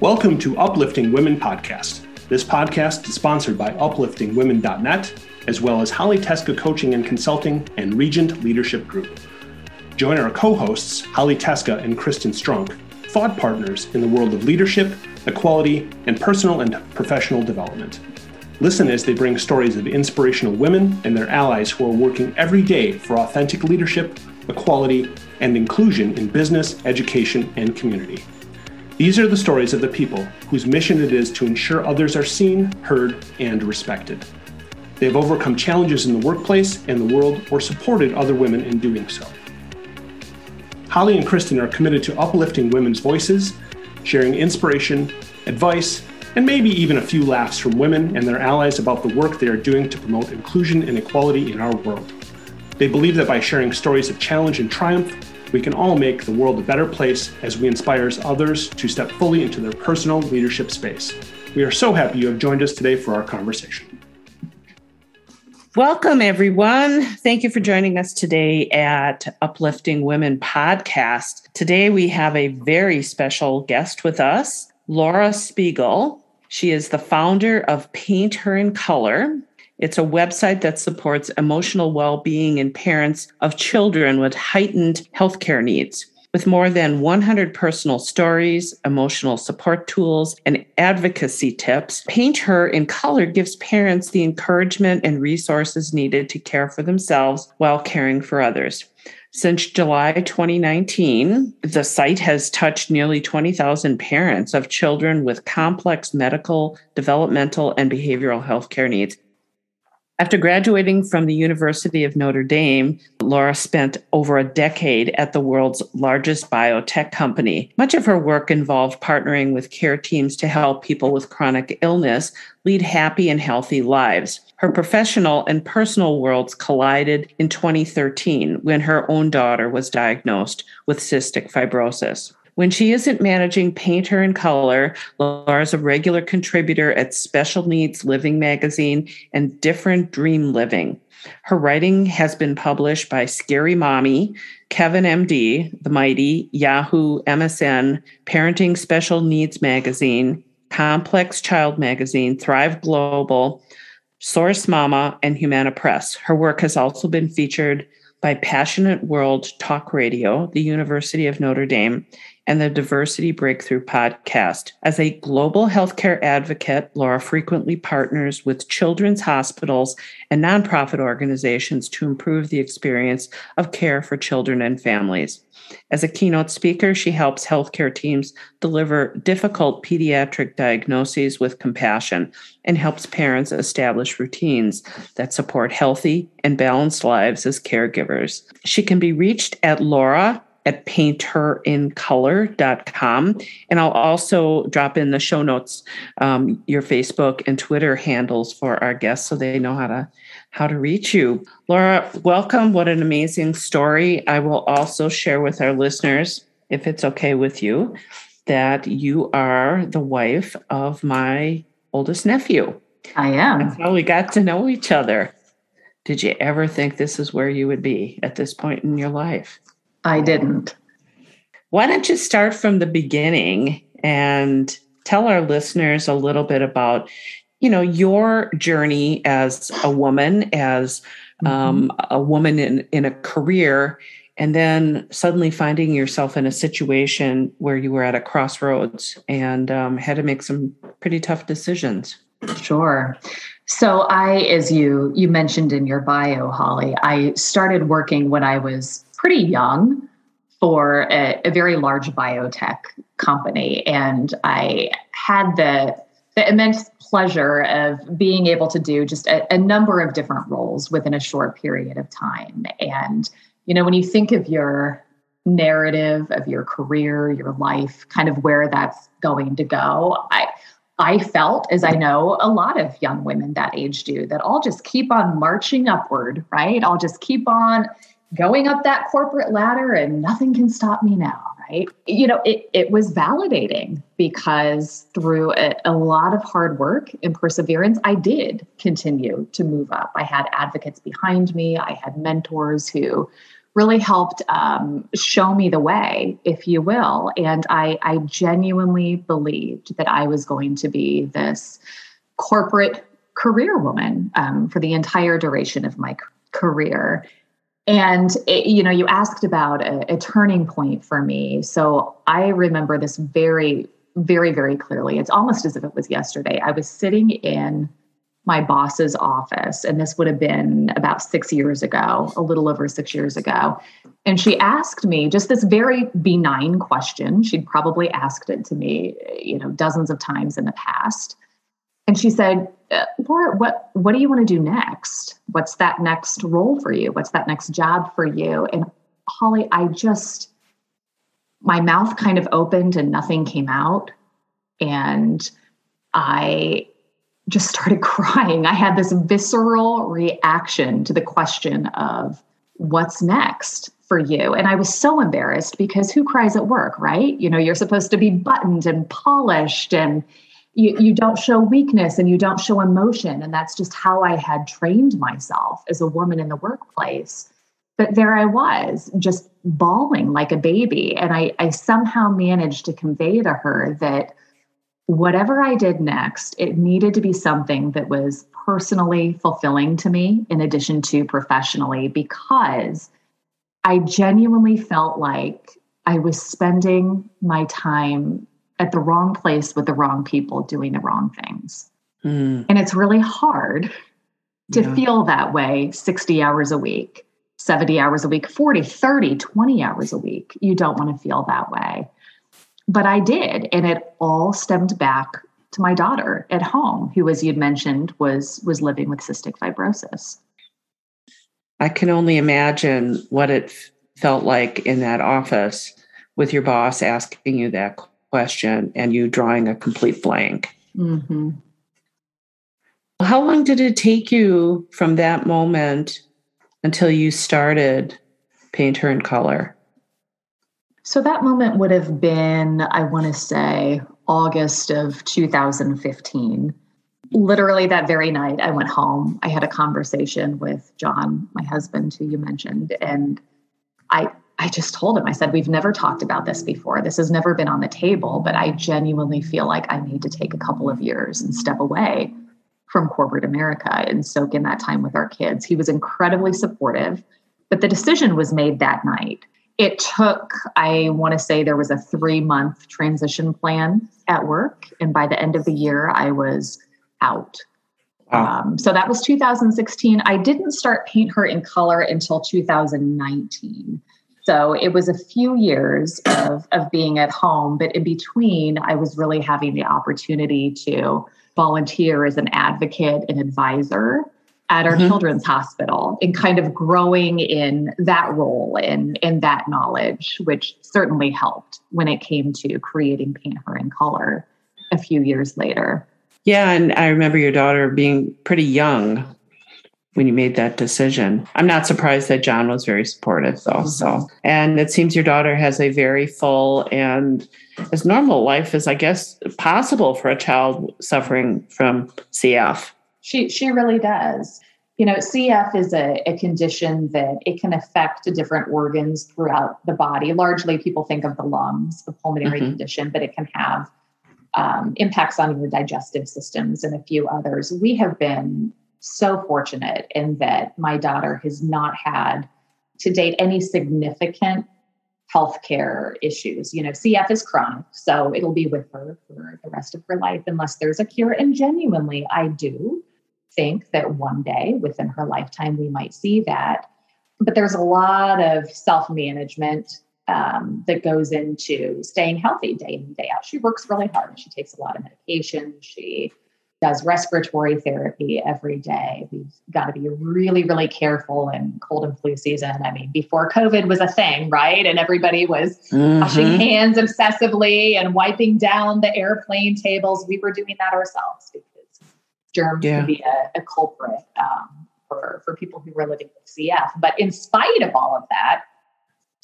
Welcome to Uplifting Women Podcast. This podcast is sponsored by upliftingwomen.net, as well as Holly Teska Coaching and Consulting and Regent Leadership Group. Join our co hosts, Holly Teska and Kristen Strunk, thought partners in the world of leadership, equality, and personal and professional development. Listen as they bring stories of inspirational women and their allies who are working every day for authentic leadership, equality, and inclusion in business, education, and community. These are the stories of the people whose mission it is to ensure others are seen, heard, and respected. They have overcome challenges in the workplace and the world or supported other women in doing so. Holly and Kristen are committed to uplifting women's voices, sharing inspiration, advice, and maybe even a few laughs from women and their allies about the work they are doing to promote inclusion and equality in our world. They believe that by sharing stories of challenge and triumph, we can all make the world a better place as we inspire others to step fully into their personal leadership space. We are so happy you have joined us today for our conversation. Welcome, everyone. Thank you for joining us today at Uplifting Women podcast. Today, we have a very special guest with us, Laura Spiegel. She is the founder of Paint Her in Color. It's a website that supports emotional well being in parents of children with heightened healthcare needs. With more than 100 personal stories, emotional support tools, and advocacy tips, Paint Her in Color gives parents the encouragement and resources needed to care for themselves while caring for others. Since July 2019, the site has touched nearly 20,000 parents of children with complex medical, developmental, and behavioral health care needs. After graduating from the University of Notre Dame, Laura spent over a decade at the world's largest biotech company. Much of her work involved partnering with care teams to help people with chronic illness lead happy and healthy lives. Her professional and personal worlds collided in 2013 when her own daughter was diagnosed with cystic fibrosis. When she isn't managing Paint Her in Color, Laura's a regular contributor at Special Needs Living magazine and Different Dream Living. Her writing has been published by Scary Mommy, Kevin MD, The Mighty, Yahoo, MSN, Parenting Special Needs Magazine, Complex Child Magazine, Thrive Global, Source Mama, and Humana Press. Her work has also been featured by Passionate World Talk Radio, the University of Notre Dame, and the Diversity Breakthrough podcast. As a global healthcare advocate, Laura frequently partners with children's hospitals and nonprofit organizations to improve the experience of care for children and families. As a keynote speaker, she helps healthcare teams deliver difficult pediatric diagnoses with compassion and helps parents establish routines that support healthy and balanced lives as caregivers. She can be reached at Laura at paintherincolor.com. And I'll also drop in the show notes um, your Facebook and Twitter handles for our guests so they know how to how to reach you. Laura, welcome. What an amazing story. I will also share with our listeners, if it's okay with you, that you are the wife of my oldest nephew. I am. That's how we got to know each other. Did you ever think this is where you would be at this point in your life? I didn't. Why don't you start from the beginning and tell our listeners a little bit about, you know, your journey as a woman, as um, mm-hmm. a woman in, in a career, and then suddenly finding yourself in a situation where you were at a crossroads and um, had to make some pretty tough decisions. Sure. So I, as you you mentioned in your bio, Holly, I started working when I was pretty young for a, a very large biotech company. And I had the, the immense pleasure of being able to do just a, a number of different roles within a short period of time. And, you know, when you think of your narrative of your career, your life, kind of where that's going to go, I, I felt, as I know a lot of young women that age do, that I'll just keep on marching upward, right? I'll just keep on going up that corporate ladder and nothing can stop me now right you know it, it was validating because through a, a, lot of hard work and perseverance i did continue to move up i had advocates behind me i had mentors who really helped um, show me the way, if you will. And I, I genuinely believed that I was going to be this corporate career woman um, for the entire duration of my career. And it, you know, you asked about a, a turning point for me. So I remember this very, very, very clearly. It's almost as if it was yesterday. I was sitting in my boss's office, and this would have been about six years ago, a little over six years ago. And she asked me just this very benign question. She'd probably asked it to me, you know, dozens of times in the past. And she said, uh, Laura, what what do you want to do next? What's that next role for you? What's that next job for you? And Holly, I just my mouth kind of opened and nothing came out. And I just started crying. I had this visceral reaction to the question of what's next for you. And I was so embarrassed because who cries at work, right? You know, you're supposed to be buttoned and polished and you, you don't show weakness and you don't show emotion. And that's just how I had trained myself as a woman in the workplace. But there I was, just bawling like a baby. And I, I somehow managed to convey to her that whatever I did next, it needed to be something that was personally fulfilling to me in addition to professionally, because I genuinely felt like I was spending my time at the wrong place with the wrong people doing the wrong things. Mm. And it's really hard to yeah. feel that way 60 hours a week, 70 hours a week, 40, 30, 20 hours a week. You don't want to feel that way. But I did. And it all stemmed back to my daughter at home, who, as you'd mentioned, was was living with cystic fibrosis. I can only imagine what it felt like in that office with your boss asking you that question and you drawing a complete blank. Mm-hmm. How long did it take you from that moment until you started Paint Her in Color? So that moment would have been, I want to say, August of 2015. Literally that very night, I went home. I had a conversation with John, my husband, who you mentioned, and I I just told him, I said, We've never talked about this before. This has never been on the table, but I genuinely feel like I need to take a couple of years and step away from corporate America and soak in that time with our kids. He was incredibly supportive, but the decision was made that night. It took, I want to say, there was a three month transition plan at work. And by the end of the year, I was out. Wow. Um, so that was 2016. I didn't start Paint Her in Color until 2019. So it was a few years of, of being at home, but in between, I was really having the opportunity to volunteer as an advocate and advisor at our mm-hmm. children's hospital and kind of growing in that role and in that knowledge, which certainly helped when it came to creating Paint Her in Color a few years later. Yeah, and I remember your daughter being pretty young when you made that decision. I'm not surprised that John was very supportive though. Mm-hmm. So, and it seems your daughter has a very full and as normal life as I guess possible for a child suffering from CF. She she really does. You know, CF is a, a condition that it can affect different organs throughout the body. Largely, people think of the lungs, the pulmonary mm-hmm. condition, but it can have um, impacts on your digestive systems and a few others. We have been so fortunate in that my daughter has not had to date any significant healthcare issues. You know, CF is chronic, so it'll be with her for the rest of her life unless there's a cure. And genuinely, I do think that one day within her lifetime, we might see that. But there's a lot of self management um, that goes into staying healthy day in and day out. She works really hard. She takes a lot of medication. She does respiratory therapy every day. We've got to be really, really careful in cold and flu season. I mean, before COVID was a thing, right? And everybody was mm-hmm. washing hands obsessively and wiping down the airplane tables. We were doing that ourselves because germs yeah. can be a, a culprit um, for, for people who are living with CF. But in spite of all of that,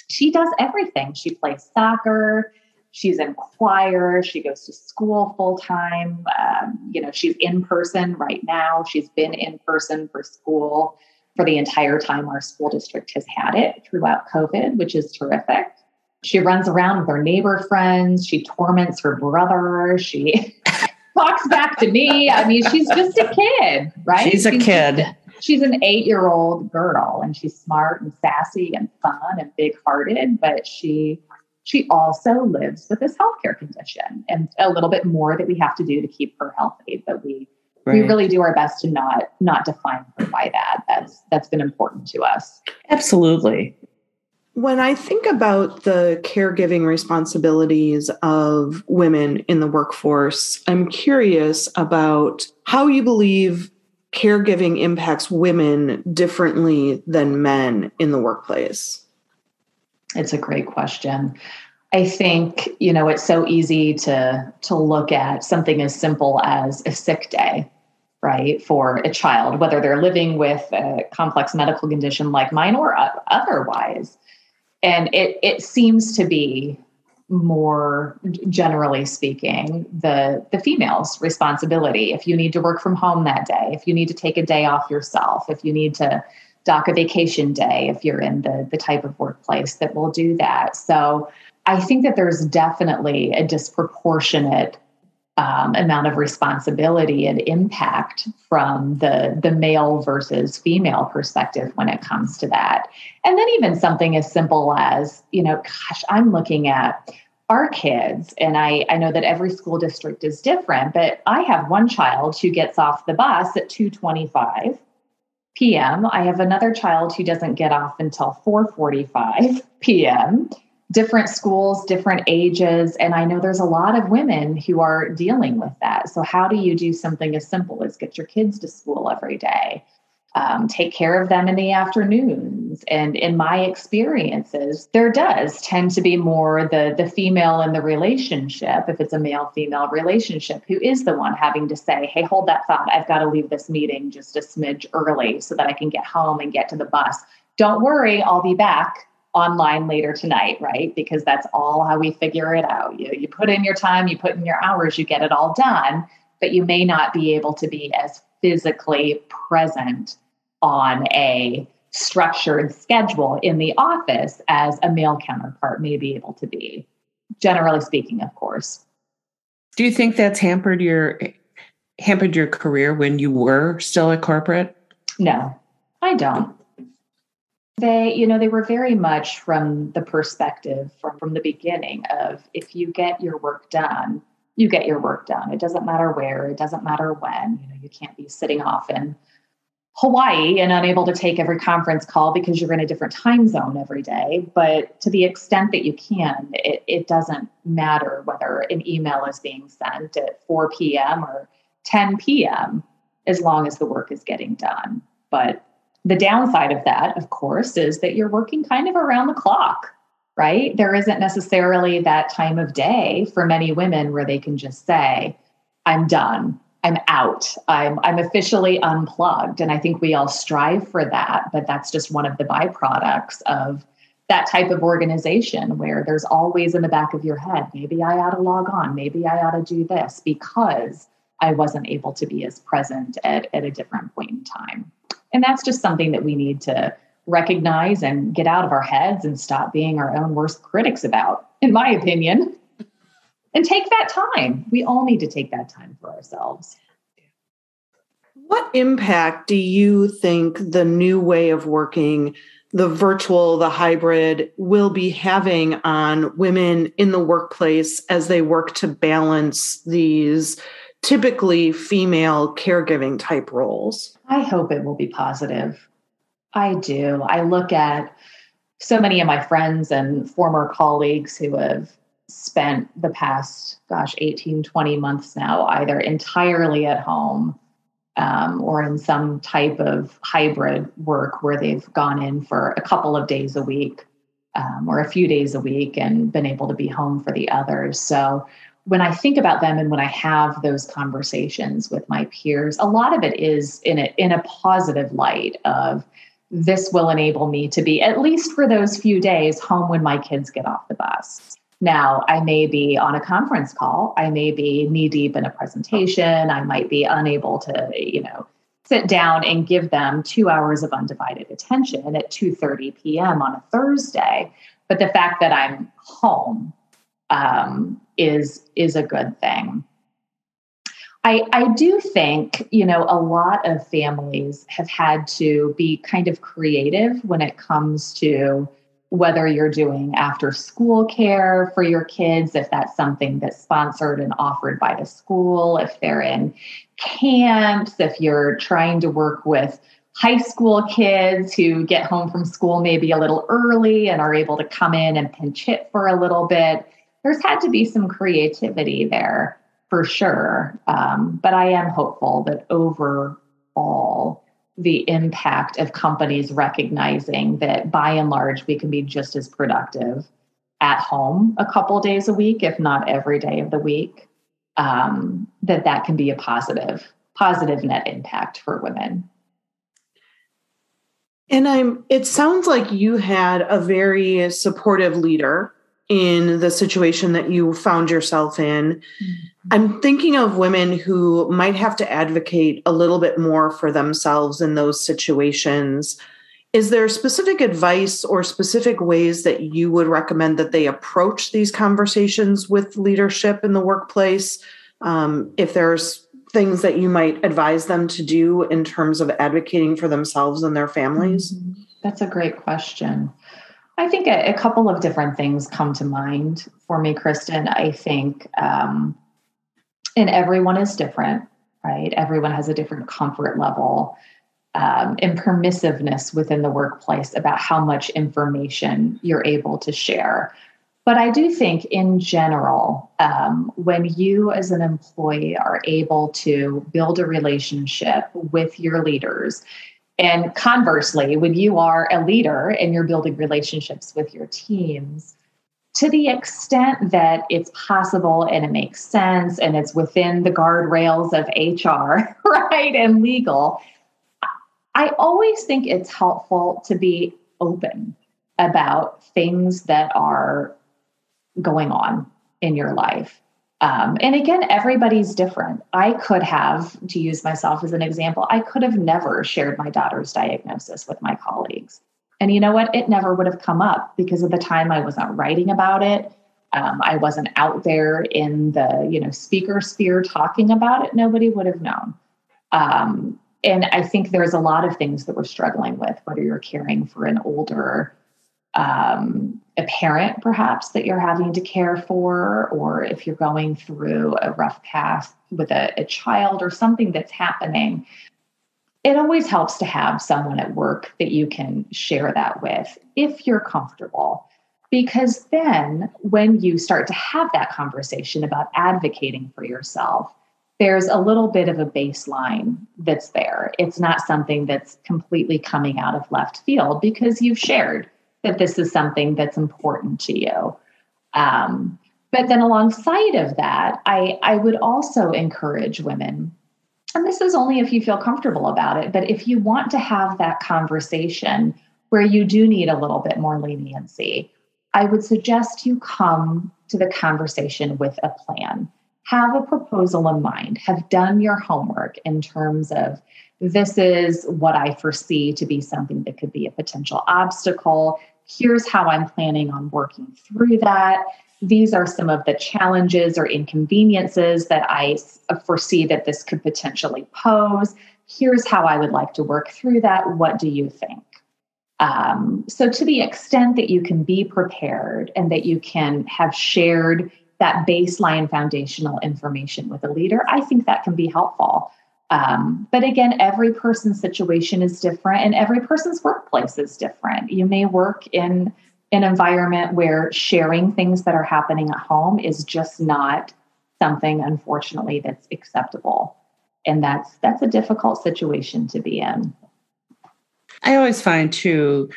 she does everything. She plays soccer she's in choir she goes to school full time um, you know she's in person right now she's been in person for school for the entire time our school district has had it throughout COVID, which is terrific. She runs around with her neighbor friends. She torments her brother. She talks back to me. I mean, she's just a kid, right? She's a she's, kid. She's an eight year old girl and she's smart and sassy and fun and big hearted, but she she also lives with this healthcare condition and a little bit more that we have to do to keep her healthy. But we right. we really do our best to not not define her by that. That's that's been important to us. Absolutely. When I think about the caregiving responsibilities of women in the workforce, I'm curious about how you believe caregiving impacts women differently than men in the workplace. It's a great question. I think, you know, it's so easy to to look at something as simple as a sick day, right, for a child, whether they're living with a complex medical condition like mine or otherwise. And it it seems to be more generally speaking the the female's responsibility if you need to work from home that day if you need to take a day off yourself if you need to dock a vacation day if you're in the the type of workplace that will do that. So i think that there's definitely a disproportionate um, amount of responsibility and impact from the the male versus female perspective when it comes to that. And then even something as simple as you know gosh i'm looking at our kids and I, I know that every school district is different but i have one child who gets off the bus at 2.25 p.m i have another child who doesn't get off until 4.45 p.m different schools, different ages. And I know there's a lot of women who are dealing with that. So, how do you do something as simple as get your kids to school every day? Um, take care of them in the afternoons. And in my experiences, there does tend to be more the, the female in the relationship, if it's a male female relationship, who is the one having to say, Hey, hold that thought. I've got to leave this meeting just a smidge early so that I can get home and get to the bus. Don't worry, I'll be back online later tonight, right? Because that's all how we figure it out. You, you put in your time, you put in your hours, you get it all done, but you may not be able to be as physically present on a structured schedule in the office as a male counterpart may be able to be, generally speaking, of course. Do you think that's hampered your hampered your career when you were still at corporate? No, I don't they you know they were very much from the perspective from, from the beginning of if you get your work done you get your work done. It doesn't matter where it doesn't matter when you know you can't be sitting off in hawaii and unable to take every conference call because you're in a different time zone every day. But to the extent that you can it, it doesn't matter whether an email is being sent at 4 p.m or 10 p.m as long as the work is getting done. But the downside of that, of course, is that you're working kind of around the clock, right? There isn't necessarily that time of day for many women where they can just say, I'm done. I'm out. I'm I'm officially unplugged. And I think we all strive for that, but that's just one of the byproducts of that type of organization where there's always in the back of your head, maybe I ought to log on, maybe I ought to do this because I wasn't able to be as present at, at a different point in time. And that's just something that we need to recognize and get out of our heads and stop being our own worst critics about, in my opinion. And take that time. We all need to take that time for ourselves. What impact do you think the new way of working, the virtual, the hybrid, will be having on women in the workplace as they work to balance these typically female caregiving type roles? I hope it will be positive. I do. I look at so many of my friends and former colleagues who have spent the past, gosh, 18, 20 months now, either entirely at home um, or in some type of hybrid work where they've gone in for a couple of days a week um, or a few days a week and been able to be home for the others. So when I think about them and when I have those conversations with my peers, a lot of it is in a in a positive light of this will enable me to be at least for those few days home when my kids get off the bus. Now, I may be on a conference call, I may be knee deep in a presentation, I might be unable to, you know, sit down and give them two hours of undivided attention at 2.30 p.m on a thursday. But the fact that i'm home um, is is a good thing I, I do think, you know, a lot of families have had to be kind of creative when it comes to whether you're doing after school care for your kids, if that's something that's sponsored and offered by the school, if they're in camps, if you're trying to work with high school kids who get home from school maybe a little early and are able to come in and pinch hit for a little bit. There's had to be some creativity there for sure. Um, but I am hopeful that overall, the impact of companies recognizing that by and large we can be just as productive at home a couple days a week if not every day of the week um, that that can be a positive positive net impact for women and i'm it sounds like you had a very supportive leader in the situation that you found yourself in. Mm-hmm. I'm thinking of women who might have to advocate a little bit more for themselves in those situations. Is there specific advice or specific ways that you would recommend that they approach these conversations with leadership in the workplace? Um, if there's things that you might advise them to do in terms of advocating for themselves and their families? Mm-hmm. That's a great question. I think a, a, couple of different things come to mind for me, Kristen. I think, um, and everyone is different, right? Everyone has a different comfort level um, and permissiveness within the workplace about how much information you're able to share. But I do think, in general, um, when you as an employee are able to build a relationship with your leaders and conversely, when you are a leader and you're building relationships with your teams, to the extent that it's possible and it makes sense and it's within the guardrails of HR, right, and legal, I always think it's helpful to be open about things that are going on in your life. Um, and again, everybody's different. I could have, to use myself as an example, I could have never shared my daughter's diagnosis with my colleagues. And you know what? It never would have come up because of the time I wasn't writing about it. Um, I wasn't out there in the you know speaker sphere talking about it. Nobody would have known. Um, and I think there's a lot of things that we're struggling with, whether you're caring for an older um, a parent perhaps that you're having to care for, or if you're going through a rough path with a, a child or something that's happening, it always helps to have someone at work that you can share that with if you're comfortable. Because then, when you start to have that conversation about advocating for yourself, there's a little bit of a baseline that's there. It's not something that's completely coming out of left field because you've shared that this is something that's important to you. Um, but then alongside of that, I, I would also encourage women, and this is only if you feel comfortable about it, but if you want to have that conversation where you do need a little bit more leniency, I would suggest you come to the conversation with a plan. Have a proposal in mind, have done your homework in terms of this is what I foresee to be something that could be a potential obstacle. Here's how I'm planning on working through that. These are some of the challenges or inconveniences that I foresee that this could potentially pose. Here's how I would like to work through that. What do you think? Um, so, to the extent that you can be prepared and that you can have shared that baseline foundational information with a leader, I think that can be helpful. Um, but again, every person's situation is different and every person's workplace is different. You may work in an environment where sharing things that are happening at home is just not something, unfortunately, that's acceptable. And that's that's a difficult situation to be in. I always find too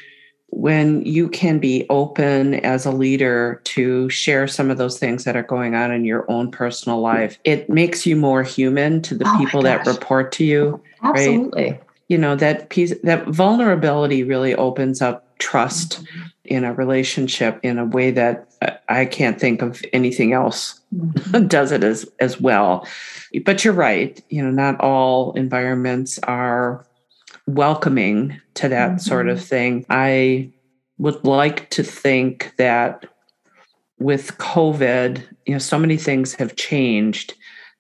when you can be open as a leader to share some of those things that are going on in your own personal life, it makes you more human to the oh people that report to you. Absolutely. Right? You know, that piece, that vulnerability really opens up trust. Mm-hmm. in a relationship in a way that I can't think of anything else mm-hmm. does it as as well. But you're right, you know, not all environments are welcoming to that mm-hmm. sort of thing. I would like to think that with COVID, you know, so many things have changed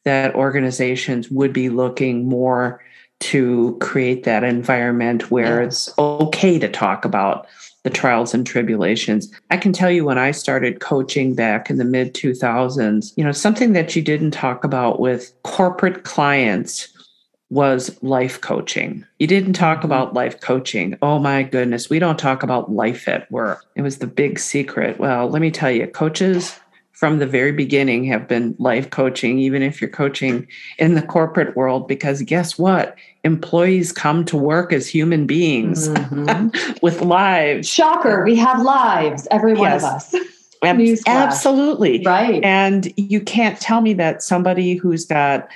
that organizations would be looking more to create that environment where it's okay to talk about the trials and tribulations. I can tell you when I started coaching back in the mid 2000s, you know, something that you didn't talk about with corporate clients was life coaching. You didn't talk mm-hmm. about life coaching. Oh my goodness, we don't talk about life at work. It was the big secret. Well, let me tell you, coaches from the very beginning have been life coaching, even if you're coaching in the corporate world, because guess what? Employees come to work as human beings mm-hmm. with lives. Shocker, we have lives, every one yes. of us. Ab- absolutely. Right. And you can't tell me that somebody who's got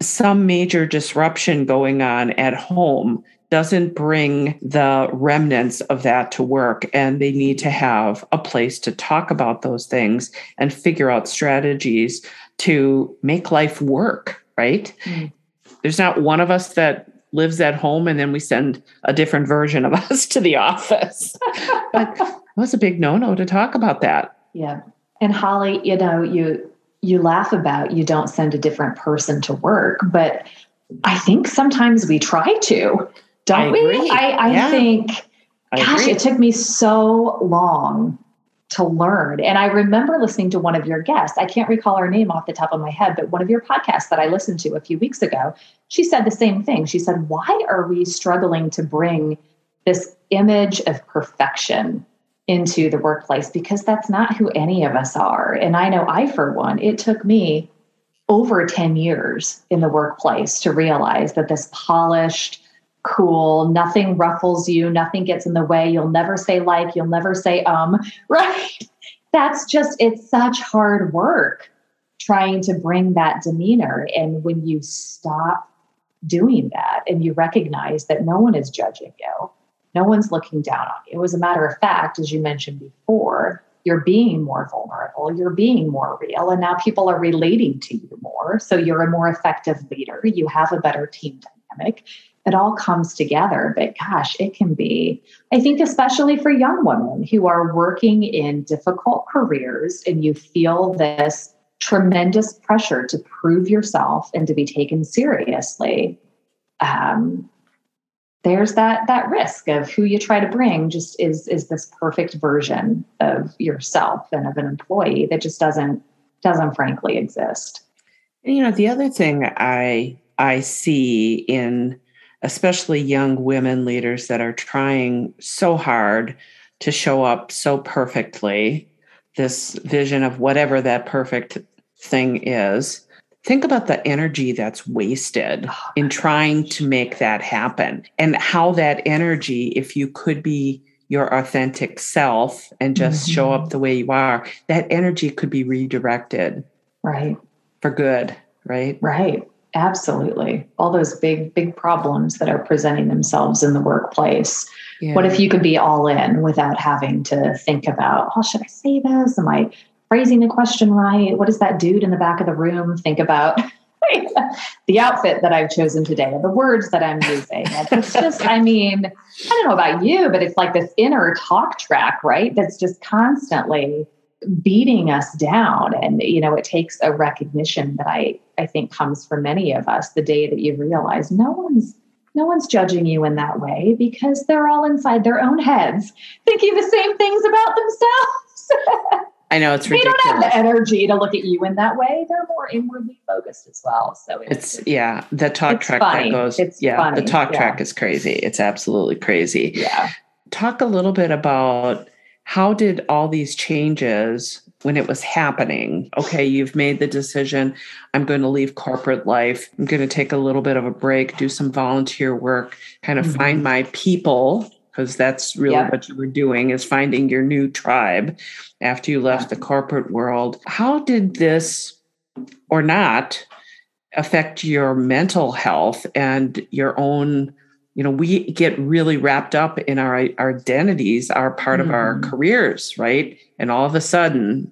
some major disruption going on at home doesn't bring the remnants of that to work and they need to have a place to talk about those things and figure out strategies to make life work right? Mm. there's not one of us that lives at home and then we send a different version of us to the office. But it was a big no-no to talk about that. Yeah. And holly you know you you laugh about you don't send a different person to work but i think sometimes we try to don't I we? I, I yeah. think, I gosh, agree. it took me so long to learn. And I remember listening to one of your guests. I can't recall her name off the top of my head, but one of your podcasts that I listened to a few weeks ago, she said the same thing. She said, Why are we struggling to bring this image of perfection into the workplace? Because that's not who any of us are. And I know I, for one, it took me over 10 years in the workplace to realize that this polished, cool, nothing ruffles you, nothing gets in the way, you'll never say like, you'll never say um, right? That's just, it's such hard work trying to bring that demeanor. And when you stop doing that and you recognize that no one is judging you, no one's looking down on you. As a matter of fact, as you mentioned before, you're being more vulnerable, you're being more real, and now people are relating to you more. So you're a more effective leader, you have a better team dynamic, it all comes together. But gosh, it can be, I think, especially for young women who are working in difficult careers and you feel this tremendous pressure to prove yourself and to be taken seriously. Um, there's that that risk of who you try to bring just is is this perfect version of yourself and of an employee that just doesn't doesn't frankly exist. You know, the other thing I I see in especially young women leaders that are trying so hard to show up so perfectly, this vision of whatever that perfect thing is. Think about the energy that's wasted oh, in trying to make that happen and how that energy, if you could be your authentic self and just mm-hmm. show up the way you are, that energy could be redirected. Right. For good, right? Right. Absolutely. All those big, big problems that are presenting themselves in the workplace. Yeah. What if you could be all in without having to think about, oh, should I say this? Am I phrasing the question right? What does that dude in the back of the room think about the outfit that I've chosen today, the words that I'm using? It's just, I mean, I don't know about you, but it's like this inner talk track, right? That's just constantly beating us down and you know it takes a recognition that i i think comes for many of us the day that you realize no one's no one's judging you in that way because they're all inside their own heads thinking the same things about themselves I know it's ridiculous. They don't have the energy to look at you in that way. They're more inwardly focused as well. So it's, it's yeah, the talk track funny. that goes. It's yeah, funny. the talk yeah. track is crazy. It's absolutely crazy. Yeah. Talk a little bit about how did all these changes when it was happening okay you've made the decision i'm going to leave corporate life i'm going to take a little bit of a break do some volunteer work kind of mm-hmm. find my people because that's really yep. what you were doing is finding your new tribe after you left the corporate world how did this or not affect your mental health and your own you know we get really wrapped up in our, our identities are part mm-hmm. of our mm-hmm. careers right and all of a sudden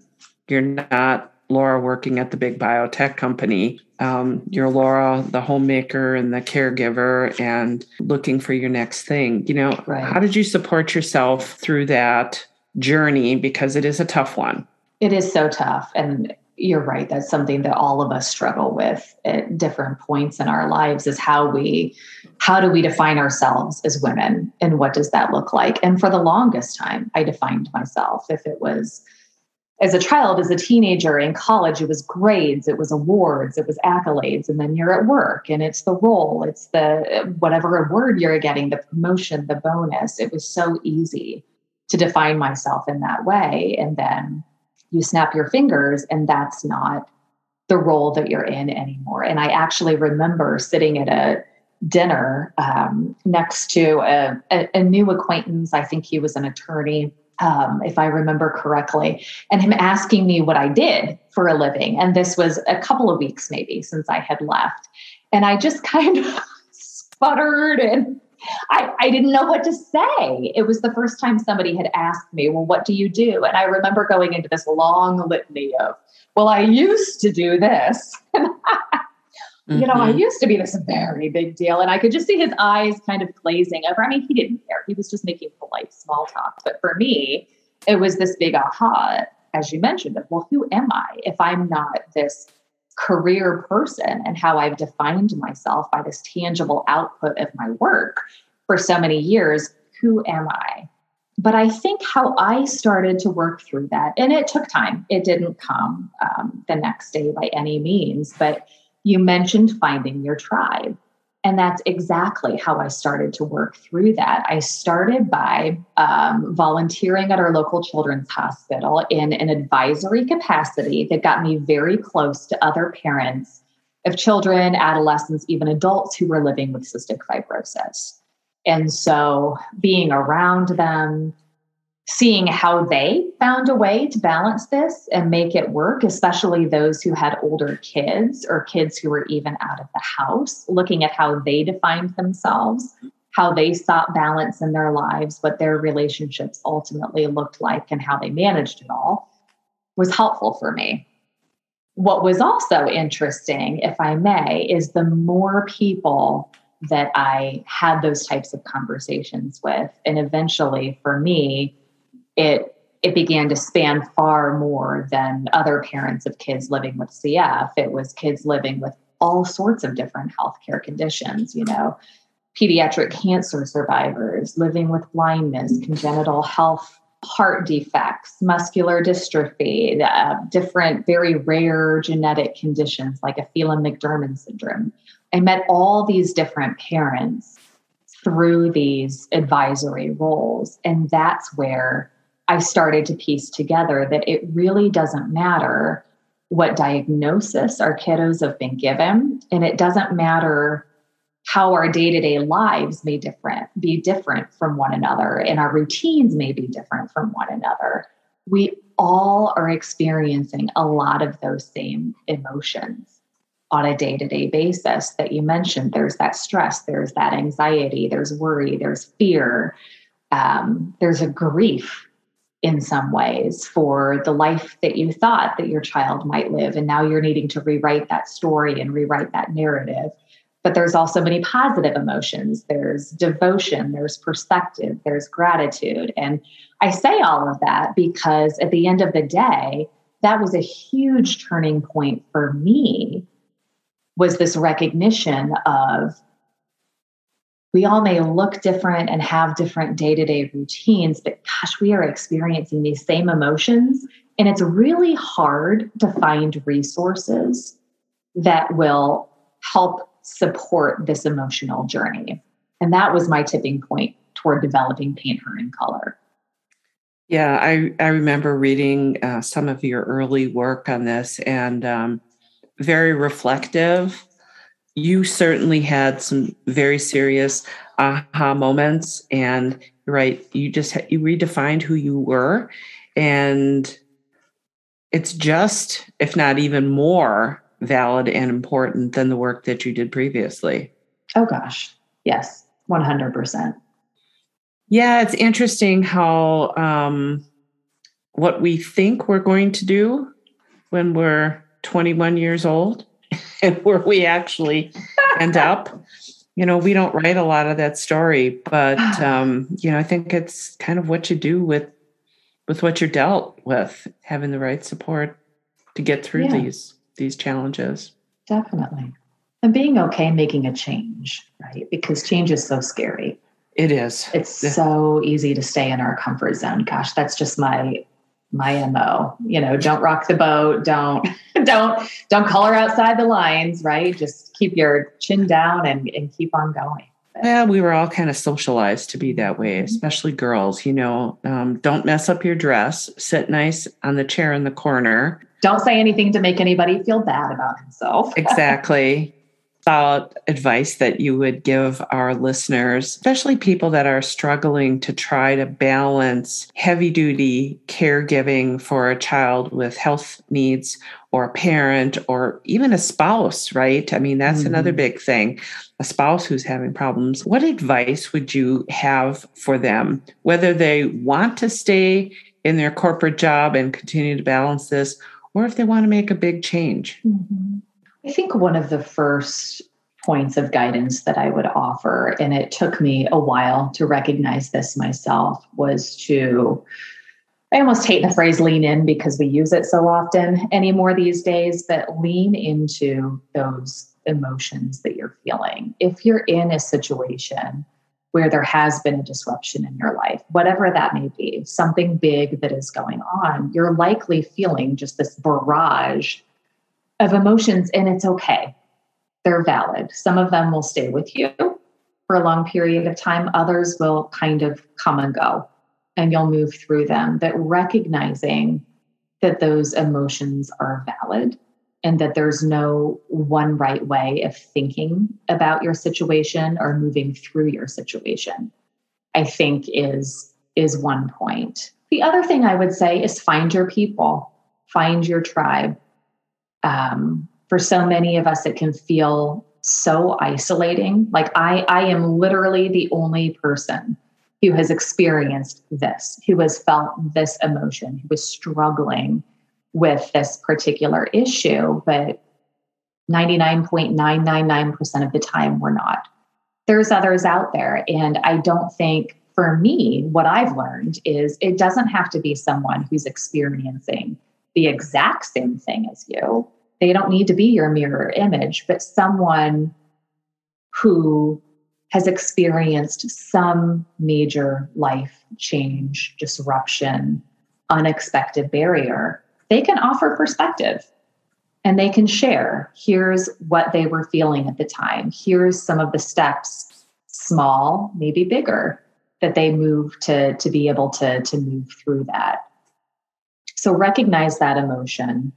you're not laura working at the big biotech company um, you're laura the homemaker and the caregiver and looking for your next thing you know right. how did you support yourself through that journey? Because it is a tough one. It is so tough. And you're right. That's something that all of us struggle with at different points in our lives is how we how do we define ourselves as women? And what does that look like? And for the longest time i defined myself. If it was as a child as a teenager in college it was grades it was awards it was accolades and then you're at work and it's the role it's the whatever award you're getting the promotion the bonus it was so easy to define myself in that way and then you snap your fingers and that's not the role that you're in anymore. And I actually remember sitting at a dinner um, next to a, a, a, new acquaintance. I think he was an attorney, um, if I remember correctly, and him asking me what I did for a living. And this was a couple of weeks maybe since I had left. And I just kind of sputtered and I, I didn't know what to say. It was the first time somebody had asked me, Well, what do you do? And I remember going into this long litany of, Well, I used to do this. Mm-hmm. You know, I mm-hmm. used to be this very big deal. And I could just see his eyes kind of glazing over. I mean, he didn't care. He was just making polite small talk. But for me, it was this big aha, as you mentioned, of, well, who am I if I'm not this career person and how I've defined myself by this tangible output of my work for so many years. Who am I? But I think how I started to work through that, and it took time, it didn't come um, the next day by any means, but you mentioned finding your tribe. And that's exactly how I started to work through that. I started by um, volunteering at our local children's hospital in an advisory capacity that got me very close to other parents of children, adolescents, even adults who were living with cystic fibrosis. And so being around them, seeing how they found a way to balance this and make it work, especially those who had older kids or kids who were even out of the house, looking at how they defined themselves, how they sought balance in their lives, what their relationships ultimately looked like, and how they managed it all was helpful for me. What was also interesting, if I may, is the more people that I had those types of conversations with, and eventually for me, it it began to span far more than other parents of kids living with CF. It was kids living with all sorts of different healthcare conditions, you know, pediatric cancer survivors, living with blindness, congenital health, heart defects, muscular dystrophy, uh, different very rare genetic conditions like a Phelan-McDermid syndrome. I met all these different parents through these advisory roles. And that's where I started to piece together that it really doesn't matter what diagnosis our kiddos have been given, and it doesn't matter how our day-to-day lives may different be different from one another and our routines may be different from one another. We all are experiencing a lot of those same emotions on a day-to-day basis that you mentioned. There's that stress there's that anxiety there's worry there's fear um, there's a grief in some ways for the life that you thought that your child might live. And now you're needing to rewrite that story and rewrite that narrative. But there's also many positive emotions. There's devotion, there's perspective, there's gratitude. And I say all of that because at the end of the day, that was a huge turning point for me was this recognition of we all may look different and have different day to day routines, but gosh, we are experiencing these same emotions. And it's really hard to find resources that will help support this emotional journey. And that was my tipping point toward developing Paint Her in Color. Yeah, I, I remember reading uh, some of your early work on this and um, very reflective you certainly had some very serious aha moments and right you just you redefined who you were and it's just if not even more valid and important than the work that you did previously. Oh gosh. Yes 100%. Yeah, it's interesting how um, what we think we're going to do when we're 21 years old and where we actually end up. You know, we don't write a lot of that story, but um, you know, I think it's kind of what you do with with what you're dealt with, having the right support to get through yeah. these these challenges. Definitely. And being okay making a change, right? Because change is so scary. It is. It's yeah. so easy to stay in our comfort zone. Gosh, that's just my my mo you know don't rock the boat don't don't don't color outside the lines right? Just keep your chin down and, and keep on going. Yeah we were all kind of socialized to be that way mm-hmm. especially girls you know um, don't mess up your dress sit nice on the chair in the corner. Don't say anything to make anybody feel bad about himself. Exactly about advice that you would give our listeners, especially people that are struggling to try to balance heavy duty caregiving for a child with health needs or a parent or even a spouse, right? I mean, that's mm-hmm. another big thing. A spouse who's having problems. What advice would you have for them, whether they want to stay in their corporate job and continue to balance this, or if they want to make a big change? Mm-hmm. I think one of the first points of guidance that I would offer, and it took me a while to recognize this myself, was to I almost hate the phrase lean in because we use it so often anymore these days, but lean into those emotions that you're feeling. If you're in a situation where there has been a disruption in your life, whatever that may be, something big that is going on, you're likely feeling just this barrage of emotions, and it's okay. They're valid. Some of them will stay with you for a long period of time, others will kind of come and go, and you'll move through them. But recognizing that those emotions are valid and that there's no one right way of thinking about your situation or moving through your situation i think is is one point the other thing i would say is find your people find your tribe um, for so many of us, it can feel so isolating. Like I, I am literally the only person who has experienced this, who has felt this emotion, who is struggling with this particular issue, but 99.999% of the time we're not. There's others out there. And I don't think for me, what I've learned is it doesn't have to be someone who's experiencing the exact same thing as you. They don't need to be your mirror image, but someone who has experienced some major life change, disruption, unexpected barrier, they can offer perspective and they can share. Here's what they were feeling at the time. Here's some of the steps, small, maybe bigger, that they move to, to be able to, to move through that. So recognize that emotion,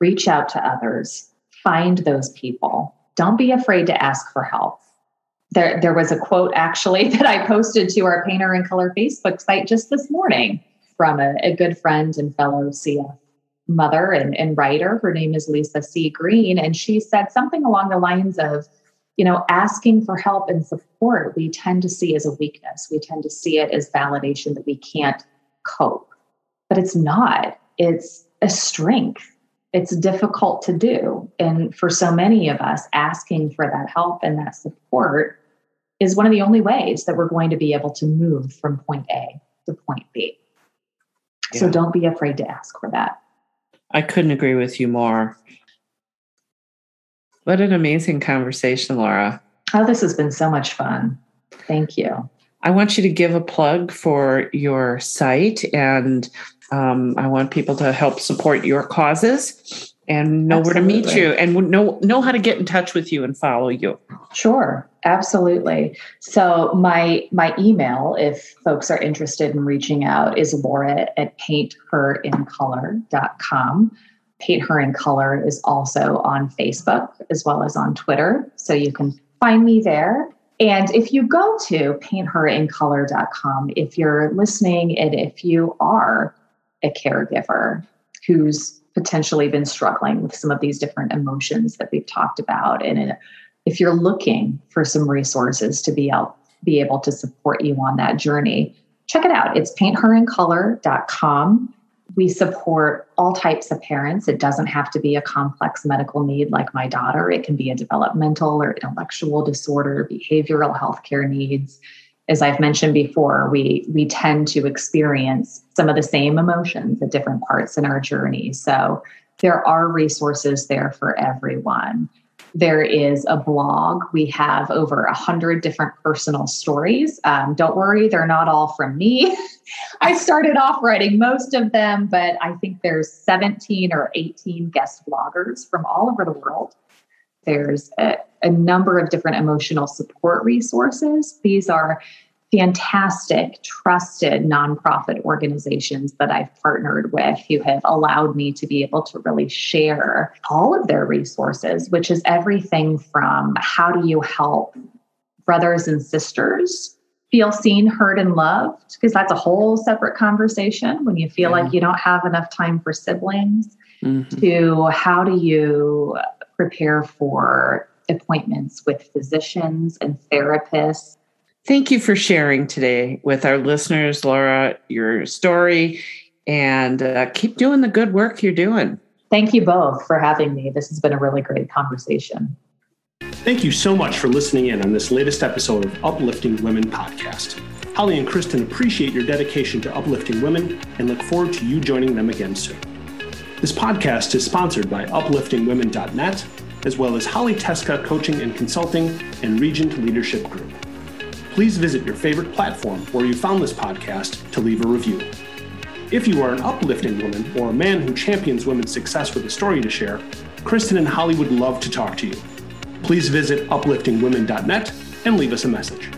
reach out to others, find those people. Don't be afraid to ask for help. There, there was a quote actually that I posted to our Paint Her in Color Facebook site just this morning from a, a good friend and fellow CF mother and, and writer. Her name is Lisa C. Green. And she said something along the lines of, you know, asking for help and support, we tend to see as a weakness. We tend to see it as validation that we can't cope. But it's not it's a strength. It's difficult to do. And for so many of us, asking for that help and that support is one of the only ways that we're going to be able to move from point A to point B. Yeah. So don't be afraid to ask for that. I couldn't agree with you more. What an amazing conversation, Laura. Oh, this has been so much fun. Thank you. I want you to give a plug for your site and um, I want people to help support your causes and know absolutely. where to meet you and know know how to get in touch with you and follow you. Sure, absolutely. So my my email, if folks are interested in reaching out, is Laura at paintherincolor.com. Paint Her in Color is also on Facebook as well as on Twitter. So you can find me there. And if you go to paintherincolor.com, if you're listening and if you are a caregiver who's potentially been struggling with some of these different emotions that we've talked about. And if you're looking for some resources to be able be able to support you on that journey, check it out. It's paintherincolor.com. We support all types of parents. It doesn't have to be a complex medical need like my daughter. It can be a developmental or intellectual disorder, behavioral health care needs. As I've mentioned before, we we tend to experience some of the same emotions at different parts in our journey. So there are resources there for everyone. There is a blog. We have over a hundred different personal stories. Um, don't worry, they're not all from me. I started off writing most of them, but I think there's 17 or 18 guest bloggers from all over the world. There's a, a number of different emotional support resources. These are fantastic, trusted nonprofit organizations that I've partnered with who have allowed me to be able to really share all of their resources, which is everything from how do you help brothers and sisters feel seen, heard, and loved, because that's a whole separate conversation when you feel like you don't have enough time for siblings, mm-hmm. to how do you prepare for appointments with physicians and therapists Thank you for sharing today with our listeners, Laura, your story, and uh, keep doing the good work you're doing. Thank you both for having me. This has been a really great conversation. Thank you so much for listening in on this latest episode of Uplifting Women podcast. Holly and Kristen appreciate your dedication to uplifting women and look forward to you joining them again soon. This podcast is sponsored by upliftingwomen.net, as well as Holly Teska Coaching and Consulting and Regent Leadership Group please visit your favorite platform where you found this podcast to leave a review. If you are an uplifting woman or a man who champions women's success with a story to share, Kristen and Holly would love to talk to you. Please visit upliftingwomen.net and leave us a message.